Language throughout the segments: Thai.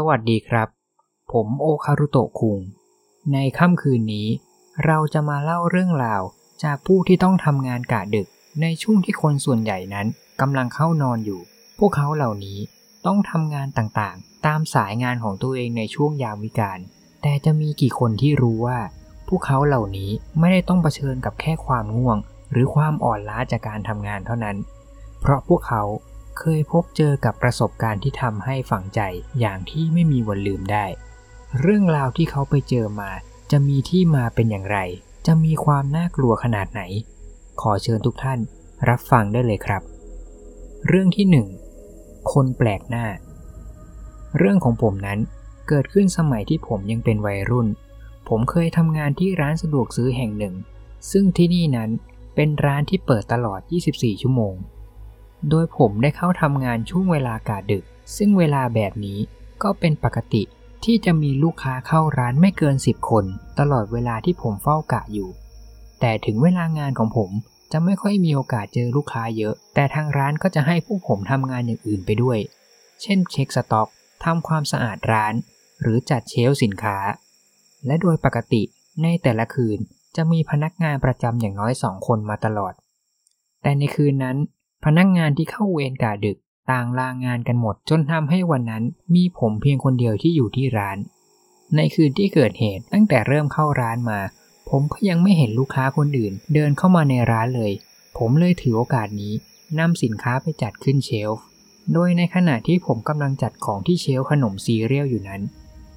สวัสดีครับ ผมโอคารุโตะคุง ในค่ำคืนนี้ เราจะมาเล่าเรื่องราวจากผู้ที่ต้องทำงานกะดึกในช่วงที่คนส่วนใหญ่นั้นกำลังเข้านอนอยู่ พวกเขาเหล่านี้ต้องทำงานต่างๆ ตามสายงานของตัวเองในช่วงยามวิกาลแต่จะมีกี่คนที่รู้ว่า พวกเขาเหล่านี้ไม่ได้ต้องเผชิญกับแค่ความง่วง หรือความอ่อนล้าจากการทำงานเท่านั้น เพราะพวกเขา เคยพบเจอกับประสบการณ์ที่ทำให้ฝังใจอย่างที่ไม่มีวันลืมได้ เรื่องราวที่เขาไปเจอมา จะมีที่มาเป็นอย่างไร จะมีความน่ากลัวขนาดไหน ขอเชิญทุกท่านรับฟังได้เลยครับ เรื่องที่หนึ่งคนแปลกหน้า เรื่องของผมนั้นเกิดขึ้นสมัยที่ผมยังเป็นวัยรุ่น ผมเคยทำงานที่ร้านสะดวกซื้อแห่งหนึ่ง ซึ่งที่นี่นั้นเป็นร้านที่เปิดตลอด 24 ชั่วโมง โดยผมได้เข้าทำงานช่วงเวลากาดึก ซึ่งเวลาแบบนี้ก็เป็นปกติที่จะมีลูกค้าเข้าร้านไม่เกิน 10 คน ตลอดเวลาที่ผมเฝ้ากะอยู่ แต่ถึงเวลางานของผมจะไม่ค่อยมีโอกาสเจอลูกค้าเยอะ แต่ทางร้านก็จะให้พวกผมทำงานอย่างอื่นไปด้วย เช่นเช็คสต็อกทำความสะอาดร้าน หรือจัดเชลสินค้า และโดยปกติในแต่ละคืนจะมีพนักงานประจำอย่างน้อยสองคนมาตลอด แต่ในคืนนั้น พนักงานที่เข้าเวรกะดึกต่างลางานกันหมดจนทำให้วันนั้นมีผมเพียงคนเดียวที่อยู่ที่ร้าน ในคืนที่เกิดเหตุตั้งแต่เริ่มเข้าร้านมา ผมก็ยังไม่เห็นลูกค้าคนอื่น เดินเข้ามาในร้านเลย ผมเลยถือโอกาสนี้นำสินค้าไปจัดขึ้นเชลฟ์โดยในขณะที่ผมกำลังจัดของที่เชลขนมซีเรียลอยู่นั้น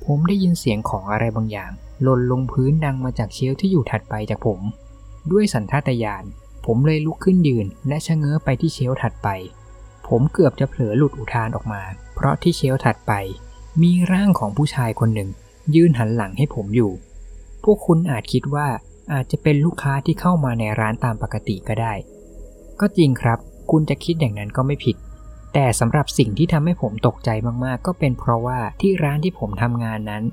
ผมได้ยินเสียงของอะไรบางอย่างหล่นลงพื้นดังมาจากเชลที่อยู่ถัดไปจากผม ด้วยสัญชาตญาณ ผมเลยลุกขึ้นยืนและชะเง้อไปที่เชลฟ์ถัดไป ผมเกือบจะเผลอหลุดอุทานออกมา เพราะที่เชลฟ์ถัดไป มีร่างของผู้ชายคนหนึ่ง ยืนหันหลังให้ผมอยู่ พวกคุณอาจคิดว่าอาจจะเป็นลูกค้าที่เข้ามาในร้านตามปกติก็ได้ ก็จริงครับ คุณจะคิดอย่างนั้นก็ไม่ผิด แต่สำหรับสิ่งที่ทำให้ผมตกใจมากๆ ก็เป็นเพราะว่าที่ร้านที่ผมทำงานนั้น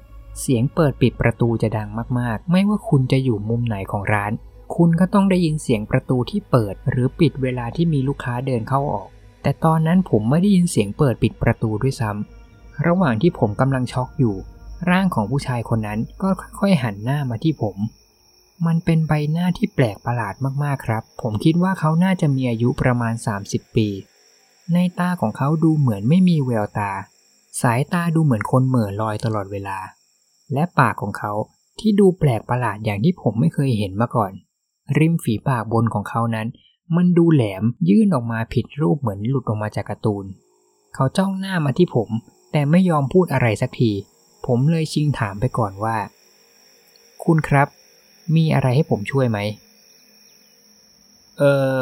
เสียงเปิดปิดประตูจะดังมากๆ ไม่ว่าคุณจะอยู่มุมไหนของร้าน คุณก็ต้องได้ยินเสียงประตูที่เปิดหรือปิดเวลาที่มีลูกค้าเดินเข้าออก แต่ตอนนั้นผมไม่ได้ยินเสียงเปิดปิดประตูด้วยซ้ำ ระหว่างที่ผมกำลังช็อกอยู่ ร่างของผู้ชายคนนั้นก็ค่อยๆหันหน้ามาที่ผม มันเป็นใบหน้าที่แปลกประหลาดมากๆครับ ผมคิดว่าเขาน่าจะมีอายุประมาณ 30 ปี ในตาของเขาดูเหมือนไม่มีแววตา สายตาดูเหมือนคนเหม่อลอยตลอดเวลา และปากของเขาที่ดูแปลกประหลาดอย่างที่ผมไม่เคยเห็นมาก่อน ริมฝีปากบนของเขานั้น มันดูแหลมยื่นออกมาผิดรูปเหมือนหลุดออกมาจากการ์ตูน เขาจ้องหน้ามาที่ผม แต่ไม่ยอมพูดอะไรสักที ผมเลยชิงถามไปก่อนว่า คุณครับ มีอะไรให้ผมช่วยไหม เออ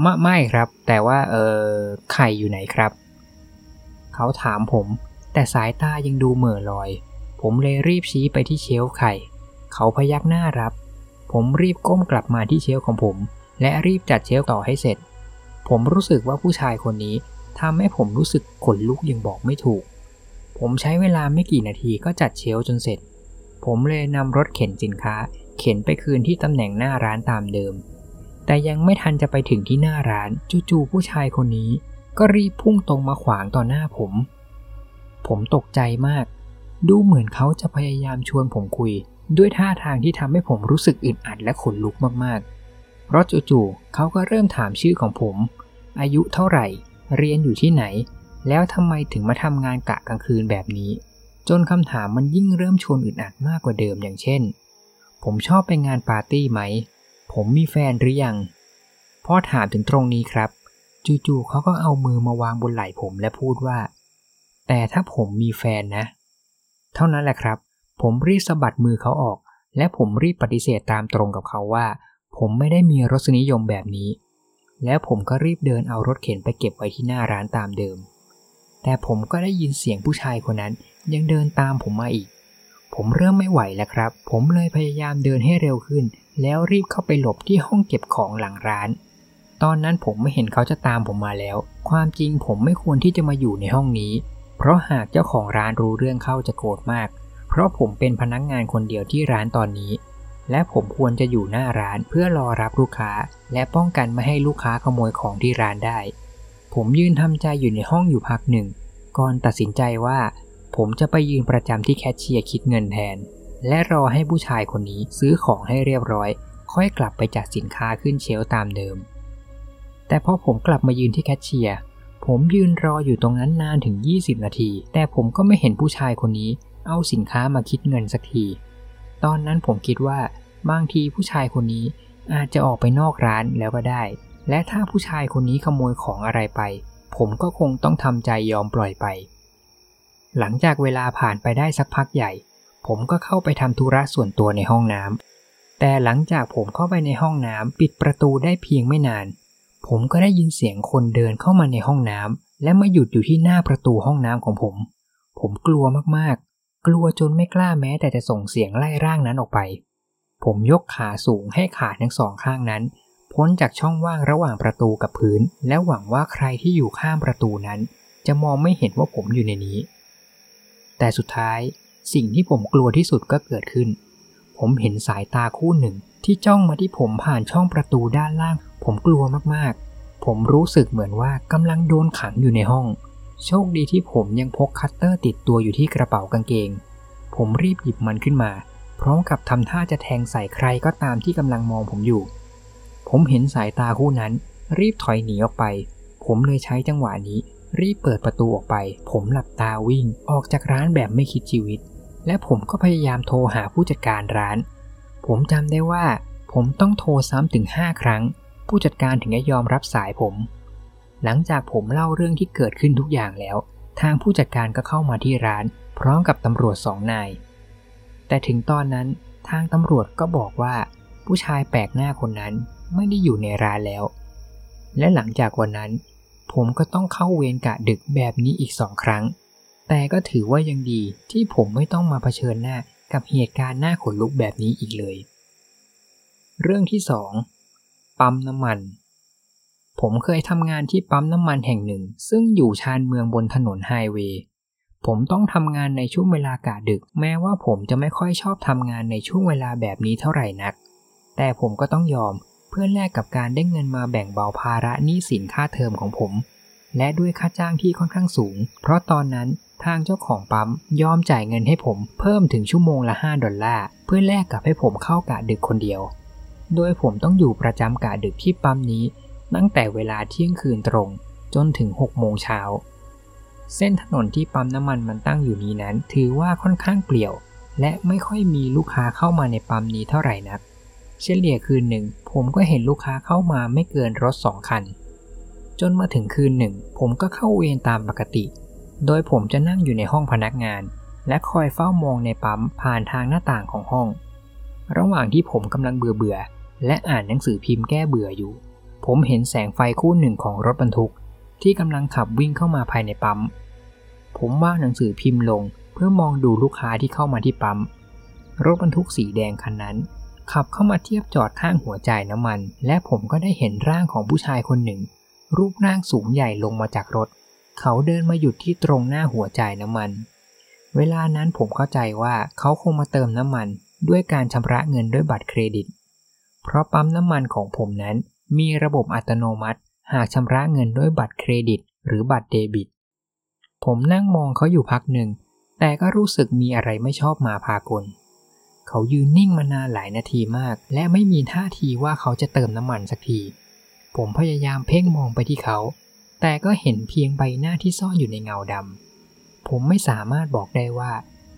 ไม่ไม่ครับ แต่ว่า เออไข่อยู่ไหนครับ เขาถามผม แต่สายตายังดูเหม่อลอย ผมเลยรีบชี้ไปที่เชลฟ์ไข่ เขาพยักหน้ารับ ผมรีบก้มกลับมาที่เชลของผม และรีบจัดเชลต่อให้เสร็จ ผมรู้สึกว่าผู้ชายคนนี้ทำให้ผมรู้สึกขนลุกยังบอกไม่ถูก ผมใช้เวลาไม่กี่นาทีก็จัดเชลจนเสร็จ ผมเลยนำรถเข็นสินค้า เข็นไปคืนที่ตำแหน่งหน้าร้านตามเดิม แต่ยังไม่ทันจะไปถึงที่หน้าร้านจู่ๆผู้ชายคนนี้ ก็รีบพุ่งตรงมาขวางต่อหน้าผม ผมตกใจมาก ดูเหมือนเขาจะพยายามชวนผมคุย ด้วยท่าทางที่ทำให้ผมรู้สึกอึดอัดและขนลุกมากๆ เพราะจู่ๆเขาก็เริ่มถามชื่อของผม อายุเท่าไหร่ เรียนอยู่ที่ไหน แล้วทำไมถึงมาทำงานกะกลางคืนแบบนี้ จนคำถามมันยิ่งเริ่มชวนอึดอัดมากกว่าเดิมอย่างเช่น ผมชอบไปงานปาร์ตี้ไหม ผมมีแฟนหรือยังพอถามถึงตรงนี้ครับ จู่ๆเขาก็เอามือมาวางบนไหล่ผมและพูดว่า แต่ถ้าผมมีแฟนนะ เท่านั้นแหละครับ ผมรีบสะบัดมือเขาออก และผมรีบปฏิเสธตามตรงกับเขาว่า ผมไม่ได้มีรสนิยมแบบนี้ แล้วผมก็รีบเดินเอารถเข็นไปเก็บไว้ที่หน้าร้านตามเดิม แต่ผมก็ได้ยินเสียงผู้ชายคนนั้นยังเดินตามผมมาอีก ผมเริ่มไม่ไหวแล้วครับ ผมเลยพยายามเดินให้เร็วขึ้น แล้วรีบเข้าไปหลบที่ห้องเก็บของหลังร้าน ตอนนั้นผมไม่เห็นเขาจะตามผมมาแล้ว ความจริงผมไม่ควรที่จะมาอยู่ในห้องนี้ เพราะหากเจ้าของร้านรู้เรื่องเข้าจะโกรธมาก เพราะผมเป็นพนักงงานคนเดียวที่ร้านตอนนี้ และผมควรจะอยู่หน้าร้านเพื่อรอรับลูกค้า และป้องกันไม่ให้ลูกค้าขโมยของที่ร้านได้ ผมยืนทำใจอยู่ในห้องอยู่พักหนึ่ง ก่อนตัดสินใจว่า ผมจะไปยืนประจำที่แคชเชียร์คิดเงินแทน และรอให้ผู้ชายคนนี้ซื้อของให้เรียบร้อย ค่อยกลับไปจัดสินค้าขึ้นเชลตามเดิม แต่พอผมกลับมายืนที่แคชเชียร์ผมยืนรออยู่ตรงนั้นนานถึง 20 นาที แต่ผมก็ไม่เห็นผู้ชายคนนี้ เอาสินค้ามาคิดเงินสักที ตอนนั้นผมคิดว่าบางทีผู้ชายคนนี้อาจจะออกไปนอกร้านแล้วก็ได้ และถ้าผู้ชายคนนี้ขโมยของอะไรไป ผมก็คงต้องทำใจยอมปล่อยไป หลังจากเวลาผ่านไปได้สักพักใหญ่ ผมก็เข้าไปทำธุระส่วนตัวในห้องน้ำ แต่หลังจากผมเข้าไปในห้องน้ำปิดประตูได้เพียงไม่นาน ผมก็ได้ยินเสียงคนเดินเข้ามาในห้องน้ำและมาหยุดอยู่ที่หน้าประตูห้องน้ำของผม ผมกลัวมาก กลัวจนไม่กล้าแม้แต่จะส่งเสียงไล่ร่างนั้นออกไป ผมยกขาสูงให้ขาทั้งสองข้างนั้น พ้นจากช่องว่างระหว่างประตูกับพื้น และหวังว่าใครที่อยู่ข้างประตูนั้น จะมองไม่เห็นว่าผมอยู่ในนี้ แต่สุดท้ายสิ่งที่ผมกลัวที่สุดก็เกิดขึ้น ผมเห็นสายตาคู่หนึ่งที่จ้องมาที่ผมผ่านช่องประตูด้านล่าง ผมกลัวมากๆ ผมรู้สึกเหมือนว่ากำลังโดนขังอยู่ในห้อง โชคดีที่ผมยังพกคัตเตอร์ติดตัวอยู่ที่กระเป๋ากางเกง ผมรีบหยิบมันขึ้นมา พร้อมกับทำท่าจะแทงใส่ใครก็ตามที่กำลังมองผมอยู่ ผมเห็นสายตาคู่นั้น รีบถอยหนีออกไป ผมเลยใช้จังหวะนี้ รีบเปิดประตูออกไป ผมหลับตาวิ่งออกจากร้านแบบไม่คิดชีวิต และผมก็พยายามโทรหาผู้จัดการร้าน ผมจำได้ว่า ผมต้องโทรซ้ำถึง5ครั้ง ผู้จัดการถึงจะยอมรับสายผม หลังจากผมเล่าเรื่องที่เกิดขึ้นทุกอย่างแล้ว ทางผู้จัดการก็เข้ามาที่ร้าน พร้อมกับตำรวจสองนาย แต่ถึงตอนนั้นทางตำรวจก็บอกว่า ผู้ชายแปลกหน้าคนนั้นไม่ได้อยู่ในร้านแล้ว และหลังจากวันนั้น ผมก็ต้องเข้าเวรกะดึกแบบนี้อีกสองครั้ง แต่ก็ถือว่ายังดีที่ผมไม่ต้องมาเผชิญหน้ากับเหตุการณ์หน้าขนลุกแบบนี้อีกเลย เรื่องที่สองปั๊มน้ำมัน ผมเคยทำงานที่ปั๊มน้ำมันแห่งหนึ่ง ซึ่งอยู่ชานเมืองบนถนนไฮเวย์ ผมต้องทำงานในช่วงเวลากะดึก แม้ว่าผมจะไม่ค่อยชอบทำงานในช่วงเวลาแบบนี้เท่าไหร่นัก แต่ผมก็ต้องยอมเพื่อแลกกับการได้เงินมาแบ่งเบาภาระหนี้สินค่าเทอมของผม และด้วยค่าจ้างที่ค่อนข้างสูง เพราะตอนนั้นทางเจ้าของปั๊มยอมจ่ายเงินให้ผมเพิ่มถึงชั่วโมงละ 5 ดอลลาร์เพื่อแลกกับให้ผมเข้ากะดึกคนเดียว โดยผมต้องอยู่ประจำกะดึกที่ปั๊มนี้ ตั้งแต่เวลาเที่ยงคืนตรงจนถึง 6 โมงเช้า เส้นถนนที่ปั๊มน้ำมันมันตั้งอยู่นี้นั้น ถือว่าค่อนข้างเปลี่ยว และไม่ค่อยมีลูกค้าเข้ามาในปั๊มนี้เท่าไหร่นัก เฉลี่ยคืนหนึ่ง ผมก็เห็นลูกค้าเข้ามาไม่เกินรถสองคัน จนมาถึงคืนหนึ่ง ผมก็เข้าเวรตามปกติ โดยผมจะนั่งอยู่ในห้องพนักงาน และคอยเฝ้ามองในปั๊มผ่านทางหน้าต่างของห้อง ระหว่างที่ผมกำลังเบื่อเบื่อและอ่านหนังสือพิมพ์แก้เบื่ออยู่ ผมเห็นแสงไฟคู่หนึ่งของรถบรรทุก ที่กำลังขับวิ่งเข้ามาภายในปั๊ม ผมวางหนังสือพิมพ์ลงเพื่อมองดูลูกค้าที่เข้ามาที่ปั๊ม รถบรรทุกสีแดงคันนั้น ขับเข้ามาเทียบจอดข้างหัวจ่ายน้ำมัน และผมก็ได้เห็นร่างของผู้ชายคนหนึ่ง รูปร่างสูงใหญ่ลงมาจากรถ เขาเดินมาหยุดที่ตรงหน้าหัวจ่ายน้ำมัน เวลานั้นผมเข้าใจว่าเขาคงมาเติมน้ำมันด้วยการชำระเงินด้วยบัตรเครดิต เพราะปั๊มน้ำมันของผมนั้น มีระบบอัตโนมัติ หากชำระเงินด้วยบัตรเครดิต หรือบัตรเดบิต ผมนั่งมองเขาอยู่พักหนึ่ง แต่ก็รู้สึกมีอะไรไม่ชอบมาพากล เขายืนนิ่งมานานหลายนาทีมาก และไม่มีท่าทีว่าเขาจะเติมน้ำมันสักที ผมพยายามเพ่งมองไปที่เขา แต่ก็เห็นเพียงใบหน้าที่ซ่อนอยู่ในเงาดำ ผมไม่สามารถบอกได้ว่า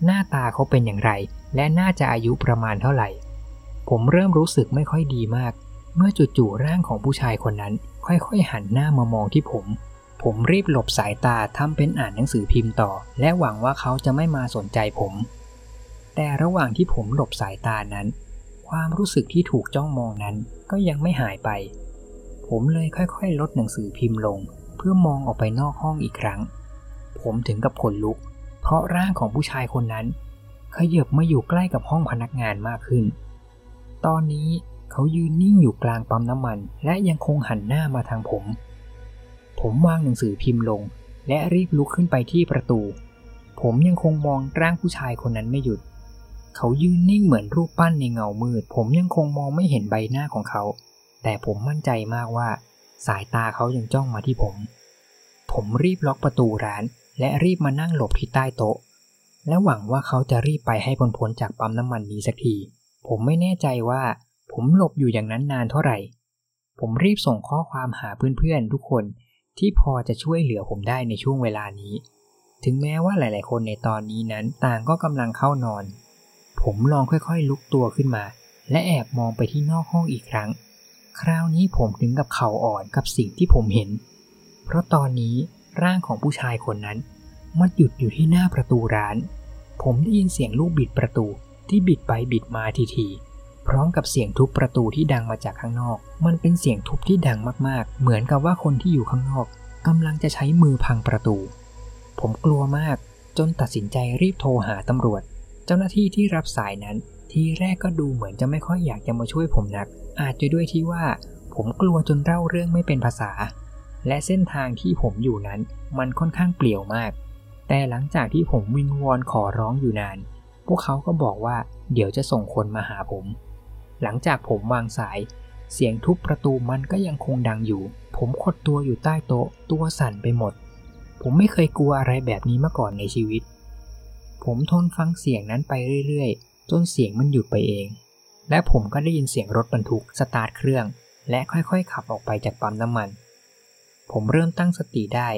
หน้าตาเขาเป็นอย่างไร และน่าจะอายุประมาณเท่าไหร่ผมเริ่มรู้สึกไม่ค่อยดีมาก เมื่อจู่ๆร่างของผู้ชายคนนั้น ค่อยๆหันหน้ามามองที่ผม ผมรีบหลบสายตาทำเป็นอ่านหนังสือพิมพ์ต่อ และหวังว่าเขาจะไม่มาสนใจผม แต่ระหว่างที่ผมหลบสายตานั้น ความรู้สึกที่ถูกจ้องมองนั้นก็ยังไม่หายไป ผมเลยค่อยๆ ลดหนังสือพิมพ์ลง เพื่อมองออกไปนอกห้องอีกครั้ง ผมถึงกับขนลุก เพราะร่างของผู้ชายคนนั้นขยับมาอยู่ใกล้กับห้องพนักงานมากขึ้น ตอนนี้ เขายืนนิ่งอยู่กลางปั๊มน้ำมัน และยังคงหันหน้ามาทางผม ผมวางหนังสือพิมพ์ลง และรีบลุกขึ้นไปที่ประตู ผมยังคงมองร่างผู้ชายคนนั้นไม่หยุด เขายืนนิ่งเหมือนรูปปั้นในเงามืด ผมยังคงมองไม่เห็นใบหน้าของเขา แต่ผมมั่นใจมากว่า สายตาเขายังจ้องมาที่ผม ผมรีบล็อกประตูร้าน และรีบมานั่งหลบที่ใต้โต๊ะ และหวังว่าเขาจะรีบไปให้พ้นๆจากปั๊มน้ำมันนี้สักทีผมไม่แน่ใจว่า ผมหลบอยู่อย่างนั้นนานเท่าไหร่ ผมรีบส่งข้อความหาเพื่อนๆทุกคนที่พอจะช่วยเหลือผมได้ในช่วงเวลานี้ ถึงแม้ว่าหลาย ๆ คนในตอนนี้นั้นต่างก็กำลังเข้านอน ผมลองค่อยๆลุกตัวขึ้นมา และแอบมองไปที่นอกห้องอีกครั้ง คราวนี้ผมถึงกับเข่าอ่อนกับสิ่งที่ผมเห็น เพราะตอนนี้ร่างของผู้ชายคนนั้น มันหยุดอยู่ที่หน้าประตูร้าน ผมได้ยินเสียงลูกบิดประตูที่บิดไปบิดมาทีๆ พร้อมกับเสียงทุบประตูที่ดังมาจากข้างนอก มันเป็นเสียงทุบที่ดังมากๆ เหมือนกับว่าคนที่อยู่ข้างนอกกำลังจะใช้มือพังประตู ผมกลัวมากจนตัดสินใจรีบโทรหาตำรวจ เจ้าหน้าที่ที่รับสายนั้น ทีแรกก็ดูเหมือนจะไม่ค่อยอยากจะมาช่วยผมนัก อาจจะด้วยที่ว่า ผมกลัวจนเล่าเรื่องไม่เป็นภาษา และเส้นทางที่ผมอยู่นั้น มันค่อนข้างเปลี่ยวมาก แต่หลังจากที่ผมวิงวอนขอร้องอยู่นาน พวกเขาก็บอกว่า เดี๋ยวจะส่งคนมาหาผม หลังจากผมวางสาย เสียงทุบประตูมันก็ยังคงดังอยู่ ผมขดตัวอยู่ใต้โต๊ะ ตัวสั่นไปหมด ผมไม่เคยกลัวอะไรแบบนี้มาก่อนในชีวิต ผมทนฟังเสียงนั้นไปเรื่อยๆ จนเสียงมันหยุดไปเอง และผมก็ได้ยินเสียงรถบรรทุกสตาร์ทเครื่อง และค่อยๆขับออกไปจากปั๊มน้ำมัน ผมเริ่มตั้งสติได้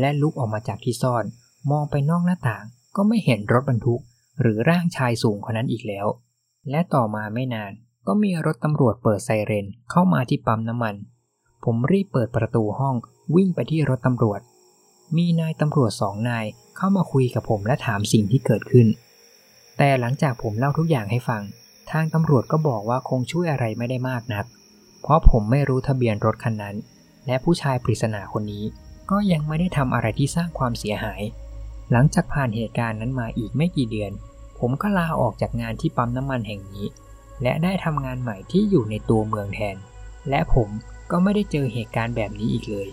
และลุกออกมาจากที่ซ่อน มองไปนอกหน้าต่าง ก็ไม่เห็นรถบรรทุก หรือร่างชายสูงคนนั้นอีกแล้ว และต่อมาไม่นาน ก็มีรถตำรวจเปิดไซเรนเข้ามาที่ปั๊มน้ำมัน ผมรีบเปิดประตูห้องวิ่งไปที่รถตำรวจ มีนายตำรวจสองนายเข้ามาคุยกับผมและถามสิ่งที่เกิดขึ้น แต่หลังจากผมเล่าทุกอย่างให้ฟัง ทางตำรวจก็บอกว่าคงช่วยอะไรไม่ได้มากนัก เพราะผมไม่รู้ทะเบียนรถคันนั้น และผู้ชายปริศนาคนนี้ ก็ยังไม่ได้ทำอะไรที่สร้างความเสียหาย หลังจากผ่านเหตุการณ์นั้นมาอีกไม่กี่เดือน ผมก็ลาออกจากงานที่ปั๊มน้ำมันแห่งนี้ และได้ทำงานใหม่ที่อยู่ในตัวเมืองแทน และผมก็ไม่ได้เจอเหตุการณ์แบบนี้อีกเลย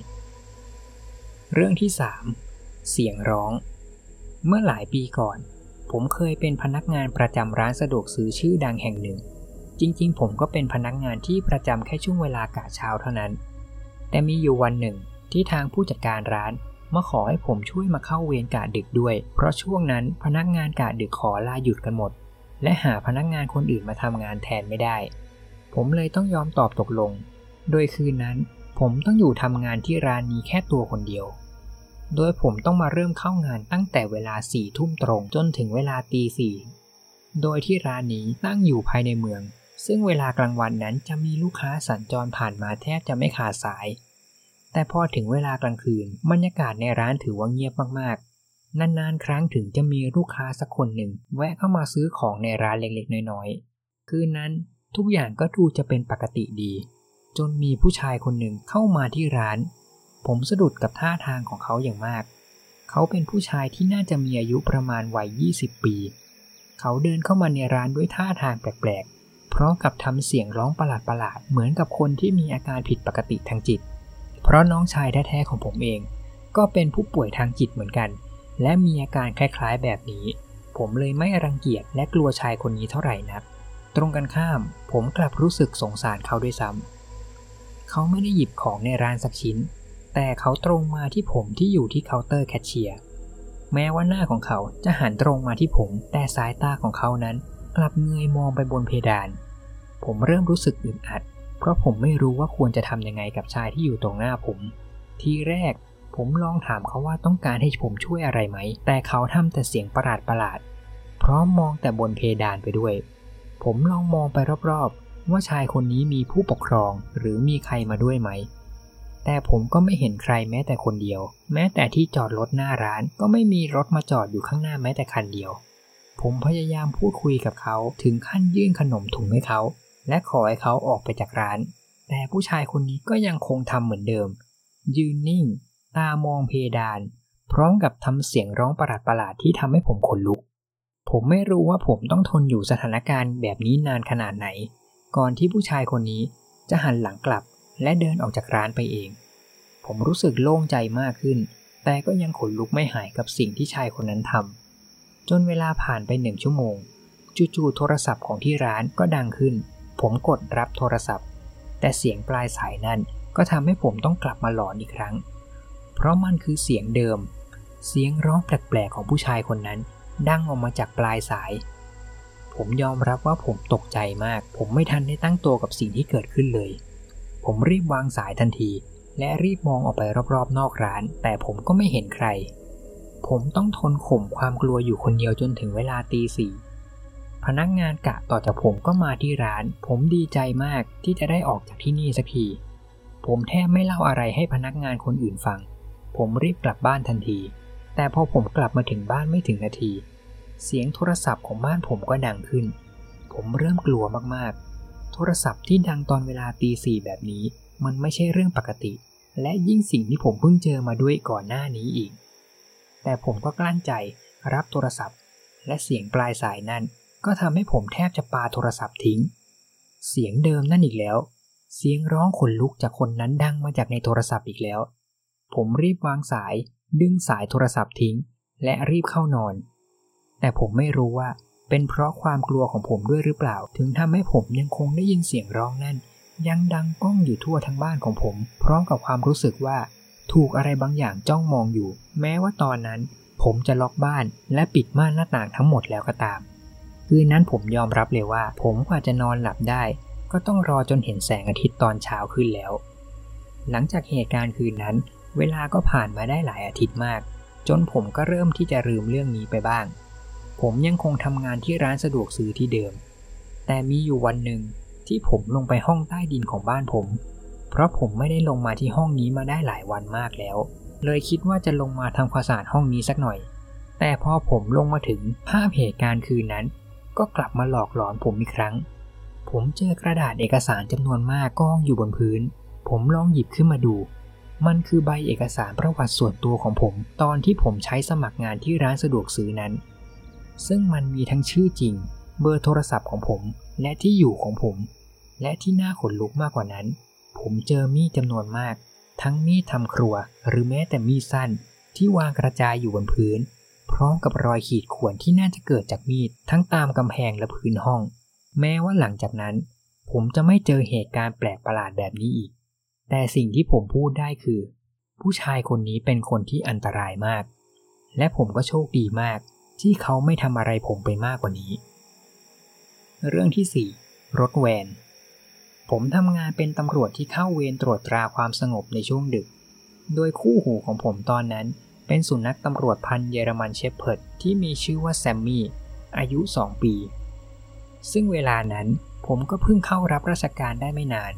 เรื่องที่ 3 เสียงร้อง เมื่อหลายปีก่อน ผมเคยเป็นพนักงานประจำร้านสะดวกซื้อชื่อดังแห่งหนึ่ง จริงๆ ผมก็เป็นพนักงานที่ประจำแค่ช่วงเวลากะเช้าเท่านั้น แต่มีอยู่วันหนึ่งที่ทางผู้จัดการร้านมาขอให้ผมช่วยมาเข้าเวรกะดึกด้วย เพราะช่วงนั้นพนักงานกะดึกขอลาหยุดกันหมด และหาพนักงานคนอื่นมาทำงานแทนไม่ได้ ผมเลยต้องยอมตอบตกลง โดยคืนนั้นผมต้องอยู่ทำงานที่ร้านนี้แค่ตัวคนเดียว โดยผมต้องมาเริ่มเข้างานตั้งแต่เวลาสี่ทุ่มตรงจนถึงเวลาตีสี่โดยที่ร้านนี้ตั้งอยู่ภายในเมือง ซึ่งเวลากลางวันนั้นจะมีลูกค้าสัญจรผ่านมาแทบจะไม่ขาดสาย แต่พอถึงเวลากลางคืนบรรยากาศในร้านถือว่าเงียบมากๆ นานๆ ครั้งถึงจะมีลูกค้าสักคนหนึ่ง แวะเข้ามาซื้อของในร้านเล็กๆ น้อยๆ คืนนั้นทุกอย่างก็ดูจะเป็นปกติดี จนมีผู้ชายคนหนึ่งเข้ามาที่ร้าน ผมสะดุดกับท่าทางของเขาอย่างมาก เขาเป็นผู้ชายที่น่าจะมีอายุประมาณวัย 20 ปี เขาเดินเข้ามาในร้านด้วยท่าทางแปลกๆ พร้อมกับทำเสียงร้องประหลาดๆ เหมือนกับคนที่มีอาการผิดปกติทางจิต เพราะน้องชายแท้ๆของผมเอง ก็เป็นผู้ป่วยทางจิตเหมือนกัน และมีอาการคล้ายๆแบบนี้ ผมเลยไม่รังเกียจและกลัวชายคนนี้เท่าไหร่นัก ตรงกันข้าม ผมกลับรู้สึกสงสารเขาด้วยซ้ำเขาไม่ได้หยิบของในร้านสักชิ้น แต่เขาตรงมาที่ผมที่อยู่ที่เคาน์เตอร์แคชเชียร์แม้ว่าหน้าของเขาจะหันตรงมาที่ผม แต่สายตาของเขานั้น กลับเงยมองไปบนเพดาน ผมเริ่มรู้สึกอึดอัด เพราะผมไม่รู้ว่าควรจะทำยังไงกับชายที่อยู่ตรงหน้าผม ทีแรก ผมลองถามเขาว่าต้องการให้ผมช่วยอะไรไหม แต่เขาทำแต่เสียงประหลาดประหลาด พร้อมมองแต่บนเพดานไปด้วย ผมลองมองไปรอบๆ ว่าชายคนนี้มีผู้ปกครองหรือมีใครมาด้วยไหม แต่ผมก็ไม่เห็นใครแม้แต่คนเดียว แม้แต่ที่จอดรถหน้าร้านก็ไม่มีรถมาจอดอยู่ข้างหน้าแม้แต่คันเดียว ผมพยายามพูดคุยกับเขาถึงขั้นยื่นขนมถุงให้เขา และขอให้เขาออกไปจากร้าน แต่ผู้ชายคนนี้ก็ยังคงทำเหมือนเดิม ยืนนิ่ง ตามองเพดาน พร้อมกับทำเสียงร้องประหลาดๆที่ทำให้ผมขนลุก ผมไม่รู้ว่าผมต้องทนอยู่สถานการณ์แบบนี้นานขนาดไหน ก่อนที่ผู้ชายคนนี้จะหันหลังกลับและเดินออกจากร้านไปเอง ผมรู้สึกโล่งใจมากขึ้น แต่ก็ยังขนลุกไม่หายกับสิ่งที่ชายคนนั้นทำจนเวลาผ่านไปหนึ่งชั่วโมงจู่ๆโทรศัพท์ของที่ร้านก็ดังขึ้น ผมกดรับโทรศัพท์ แต่เสียงปลายสายนั้นก็ทำให้ผมต้องกลับมาหลอนอีกครั้ง เพราะมันคือเสียงเดิม เสียงร้องแปลกๆของผู้ชายคนนั้น ดังออกมาจากปลายสาย ผมยอมรับว่าผมตกใจมาก ผมไม่ทันได้ตั้งตัวกับสิ่งที่เกิดขึ้นเลย ผมรีบวางสายทันที และรีบมองออกไปรอบๆ นอกร้าน แต่ผมก็ไม่เห็นใคร ผมต้องทนข่มความกลัวอยู่คนเดียวจนถึงเวลาตีสี่พนักงานกะต่อจากผมก็มาที่ร้าน ผมดีใจมากที่จะได้ออกจากที่นี่สักที ผมแทบไม่เล่าอะไรให้พนักงานคนอื่นฟัง ผมรีบกลับบ้านทันที แต่พอผมกลับมาถึงบ้านไม่ถึงนาที เสียงโทรศัพท์ของบ้านผมก็ดังขึ้น ผมเริ่มกลัวมากๆ โทรศัพท์ที่ดังตอนเวลาตีสี่แบบนี้ มันไม่ใช่เรื่องปกติ และยิ่งสิ่งที่ผมเพิ่งเจอมาด้วยก่อนหน้านี้อีก แต่ผมก็กลั้นใจรับโทรศัพท์ และเสียงปลายสายนั้นก็ทำให้ผมแทบจะปาโทรศัพท์ทิ้ง เสียงเดิมนั่นอีกแล้ว เสียงร้องขนลุกจากคนนั้นดังมาจากในโทรศัพท์อีกแล้ว ผมรีบวางสาย ดึงสายโทรศัพท์ทิ้ง และรีบเข้านอน แต่ผมไม่รู้ว่าเป็นเพราะความกลัวของผมด้วยหรือเปล่า ถึงทำให้ผมยังคงได้ยินเสียงร้องนั่น ยังดังก้องอยู่ทั่วทั้งบ้านของผม พร้อมกับความรู้สึกว่า ถูกอะไรบางอย่างจ้องมองอยู่ แม้ว่าตอนนั้น ผมจะล็อกบ้านและปิดม่านหน้าต่างทั้งหมดแล้วก็ตาม คืนนั้นผมยอมรับเลยว่า ผมกว่าจะนอนหลับได้ ก็ต้องรอจนเห็นแสงอาทิตย์ตอนเช้าขึ้นแล้ว หลังจากเหตุการณ์คืนนั้น เวลาก็ผ่านมาได้หลายอาทิตย์มาก จนผมก็เริ่มที่จะลืมเรื่องนี้ไปบ้าง ผมยังคงทำงานที่ร้านสะดวกซื้อที่เดิม แต่มีอยู่วันหนึ่งที่ผมลงไปห้องใต้ดินของบ้านผม เพราะผมไม่ได้ลงมาที่ห้องนี้มาได้หลายวันมากแล้ว เลยคิดว่าจะลงมาทำความสะอาดห้องนี้สักหน่อย แต่พอผมลงมาถึงภาพเหตุการณ์คืนนั้น ก็กลับมาหลอกหลอนผมอีกครั้ง ผมเจอกระดาษเอกสารจำนวนมากกองอยู่บนพื้น ผมลองหยิบขึ้นมาดู มันคือใบเอกสารประวัติส่วนตัวของผม ตอนที่ผมใช้สมัครงานที่ร้านสะดวกซื้อนั้น ซึ่งมันมีทั้งชื่อจริง เบอร์โทรศัพท์ของผม และที่อยู่ของผม และที่น่าขนลุกมากกว่านั้น ผมเจอมีดจำนวนมาก ทั้งมีดทำครัว หรือแม้แต่มีดสั้น ที่วางกระจายอยู่บนพื้น พร้อมกับรอยขีดข่วนที่น่าจะเกิดจากมีดทั้งตามกำแพงและพื้นห้อง แม้ว่าหลังจากนั้น ผมจะไม่เจอเหตุการณ์แปลกประหลาดแบบนี้อีก แต่สิ่งที่ผมพูดได้คือ ผู้ชายคนนี้เป็นคนที่อันตรายมาก และผมก็โชคดีมาก ที่เขาไม่ทำอะไรผมไปมากกว่านี้ เรื่องที่ 4 รถแวน ผมทำงานเป็นตำรวจที่เข้าเวรตรวจตราความสงบในช่วงดึก โดยคู่หูของผมตอนนั้นเป็นสุนัขตำรวจพันเยอรมันเชฟเพิร์ดที่มีชื่อว่าแซมมี่ อายุ 2 ปี ซึ่งเวลานั้นผมก็เพิ่งเข้ารับราชการได้ไม่นาน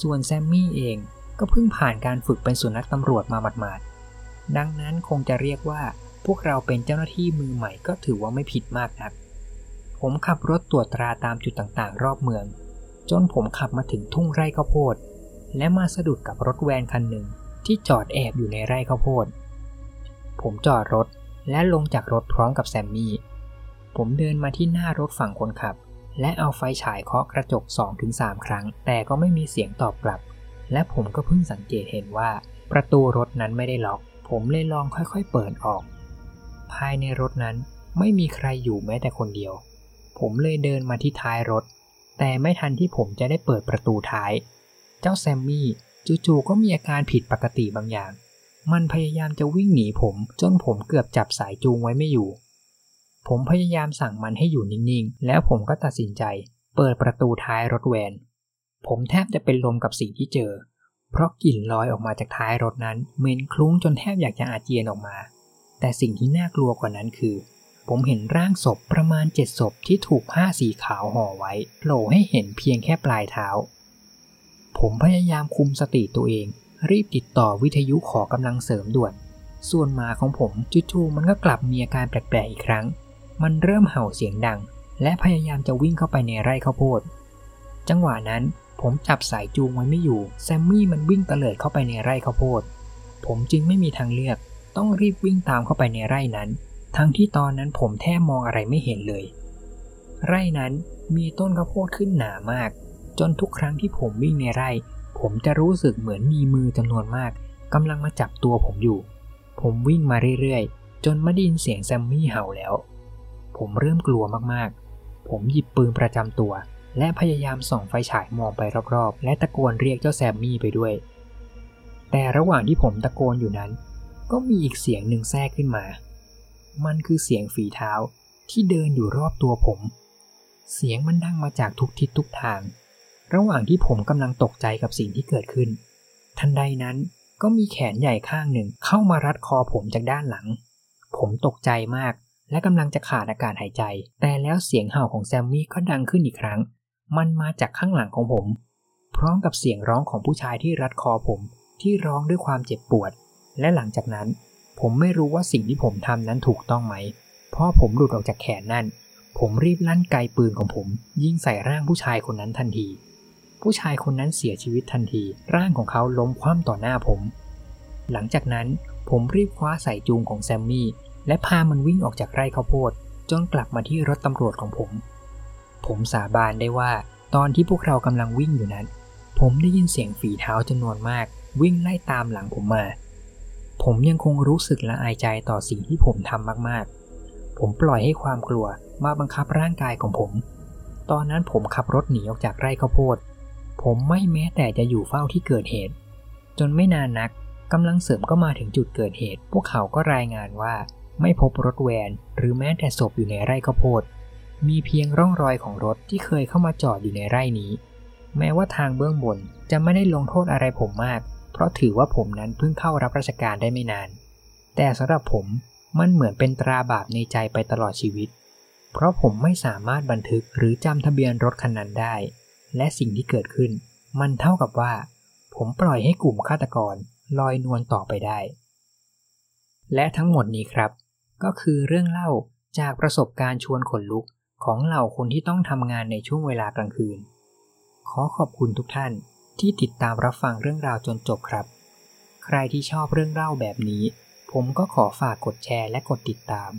ส่วนแซมมี่เองก็เพิ่งผ่านการฝึกเป็นสุนัขตำรวจมาหมาดๆ ดังนั้นคงจะเรียกว่าพวกเราเป็นเจ้าหน้าที่มือใหม่ก็ถือว่าไม่ผิดมากนัก ผมขับรถตรวจตราตามจุดต่างๆ รอบเมือง จนผมขับมาถึงทุ่งไร่ข้าวโพด และมาสะดุดกับรถแวนคันหนึ่งที่จอดแอบอยู่ในไร่ข้าวโพด ผมจอดรถและลงจากรถพร้อมกับแซมมี่ ผมเดินมาที่หน้ารถฝั่งคนขับ และเอาไฟฉายเคาะกระจก 2-3 ครั้ง แต่ก็ไม่มีเสียงตอบกลับ และผมก็เพิ่งสังเกตเห็นว่า ประตูรถนั้นไม่ได้ล็อก ผมเลยลองค่อยๆเปิดออก ภายในรถนั้นไม่มีใครอยู่แม้แต่คนเดียว ผมเลยเดินมาที่ท้ายรถ แต่ไม่ทันที่ผมจะได้เปิดประตูท้าย เจ้าแซมมี่จู่ๆก็มีอาการผิดปกติบางอย่าง มันพยายามจะวิ่งหนีผมจนผมเกือบจับสายจูงไว้ไม่อยู่ ผมพยายามสั่งมันให้อยู่นิ่งๆ แล้วผมก็ตัดสินใจ เปิดประตูท้ายรถแวน ผมแทบจะเป็นลมกับสิ่งที่เจอ เพราะกลิ่นลอยออกมาจากท้ายรถนั้นเหม็นคลุ้งจนแทบอยากจะอาเจียนออกมา แต่สิ่งที่น่ากลัวกว่านั้นคือ ผมเห็นร่างศพประมาณเจ็ดศพที่ถูกผ้าสีขาวห่อไว้โผล่ให้เห็นเพียงแค่ปลายเท้า ผมพยายามคุมสติตัวเอง รีบติดต่อวิทยุขอกำลังเสริมด่วน ส่วนหมาของผมจู่ๆมันก็กลับมีอาการแปลกๆอีกครั้ง มันเริ่มเห่าเสียงดัง และพยายามจะวิ่งเข้าไปในไร่ข้าวโพด จังหวะนั้นผมจับสายจูงไว้ไม่อยู่แซมมี่มันวิ่งเตลิดเข้าไปในไร่ข้าวโพด ผมจึงไม่มีทางเลือก ต้องรีบวิ่งตามเข้าไปในไร่นั้น ทั้งที่ตอนนั้นผมแทบมองอะไรไม่เห็นเลย ไร่นั้นมีต้นข้าวโพดขึ้นหนามาก จนทุกครั้งที่ผมวิ่งในไร่ ผมจะรู้สึกเหมือนมีมือจำนวนมากกำลังมาจับตัวผมอยู่ ผมวิ่งมาเรื่อยๆ จนไมาได้ยินเสียงแซมมี่เห่าแล้ว ผมเริ่มกลัวมากๆ ผมหยิบปืนประจำตัว และพยายามส่องไฟฉายมองไปรอบๆ และตะโกนเรียกเจ้าแซมมี่ไปด้วย แต่ระหว่างที่ผมตะโกนอยู่นั้น ก็มีอีกเสียงหนึ่งแทรกขึ้นมา มันคือเสียงฝีเท้าที่เดินอยู่รอบตัวผม เสียงมันดังมาจากทุกทิศทุกทาง ระหว่างที่ผมกำลังตกใจกับสิ่งที่เกิดขึ้น ทันใดนั้นก็มีแขนใหญ่ข้างหนึ่งเข้ามารัดคอผมจากด้านหลัง ผมตกใจมาก และกำลังจะขาดอากาศหายใจ แต่แล้วเสียงเห่าของแซมมี่ก็ดังขึ้นอีกครั้ง มันมาจากข้างหลังของผม พร้อมกับเสียงร้องของผู้ชายที่รัดคอผม ที่ร้องด้วยความเจ็บปวด และหลังจากนั้น ผมไม่รู้ว่าสิ่งที่ผมทำนั้นถูกต้องไหมเพราะผมหลุดออกจากแขนนั่น ผมรีบลั่นไกปืนของผม ยิงใส่ร่างผู้ชายคนนั้นทันที ผู้ชายคนนั้นเสียชีวิตทันที ร่างของเขาล้มคว่ำต่อหน้าผม หลังจากนั้นผมรีบคว้าใส่จูงของแซมมี่ และพามันวิ่งออกจากไร่ข้าวโพดจนกลับมาที่รถตำรวจของผม ผมสาบานได้ว่าตอนที่พวกเรากำลังวิ่งอยู่นั้น ผมได้ยินเสียงฝีเท้าจำนวนมาก วิ่งไล่ตามหลังผมมา ผมยังคงรู้สึกละอายใจต่อสิ่งที่ผมทำมากๆ ผมปล่อยให้ความกลัวมาบังคับร่างกายของผม ตอนนั้นผมขับรถหนีออกจากไร่ข้าวโพด ผมไม่แม้แต่จะอยู่เฝ้าที่เกิดเหตุ จนไม่นานนักกำลังเสริมก็มาถึงจุดเกิดเหตุ พวกเขาก็รายงานว่า ไม่พบรถแวนหรือแม้แต่ศพอยู่ในไร่ข้าวโพด มีเพียงร่องรอยของรถที่เคยเข้ามาจอดอยู่ในไร่นี้ แม้ว่าทางเบื้องบนจะไม่ได้ลงโทษอะไรผมมาก เพราะถือว่าผมนั้นเพิ่งเข้ารับราชการได้ไม่นาน แต่สำหรับผมมันเหมือนเป็นตราบาปในใจไปตลอดชีวิต เพราะผมไม่สามารถบันทึกหรือจำทะเบียนรถคันนั้นได้ และสิ่งที่เกิดขึ้น มันเท่ากับว่า ผมปล่อยให้กลุ่มฆาตกรลอยนวลต่อไปได้ และทั้งหมดนี้ครับ ก็คือเรื่องเล่าจากประสบการณ์ชวนขนลุกของเหล่าคนที่ต้องทำงานในช่วงเวลากลางคืน ขอขอบคุณทุกท่านที่ติดตามรับฟังเรื่องราวจนจบครับ ใครที่ชอบเรื่องเล่าแบบนี้ ผมก็ขอฝากกดแชร์และกดติดตาม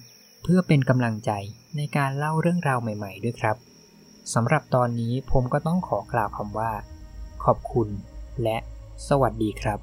เพื่อเป็นกำลังใจในการเล่าเรื่องราวใหม่ ๆ ด้วยครับสำหรับตอนนี้ผมก็ต้องขอกล่าวคำว่า ขอบคุณ และสวัสดีครับ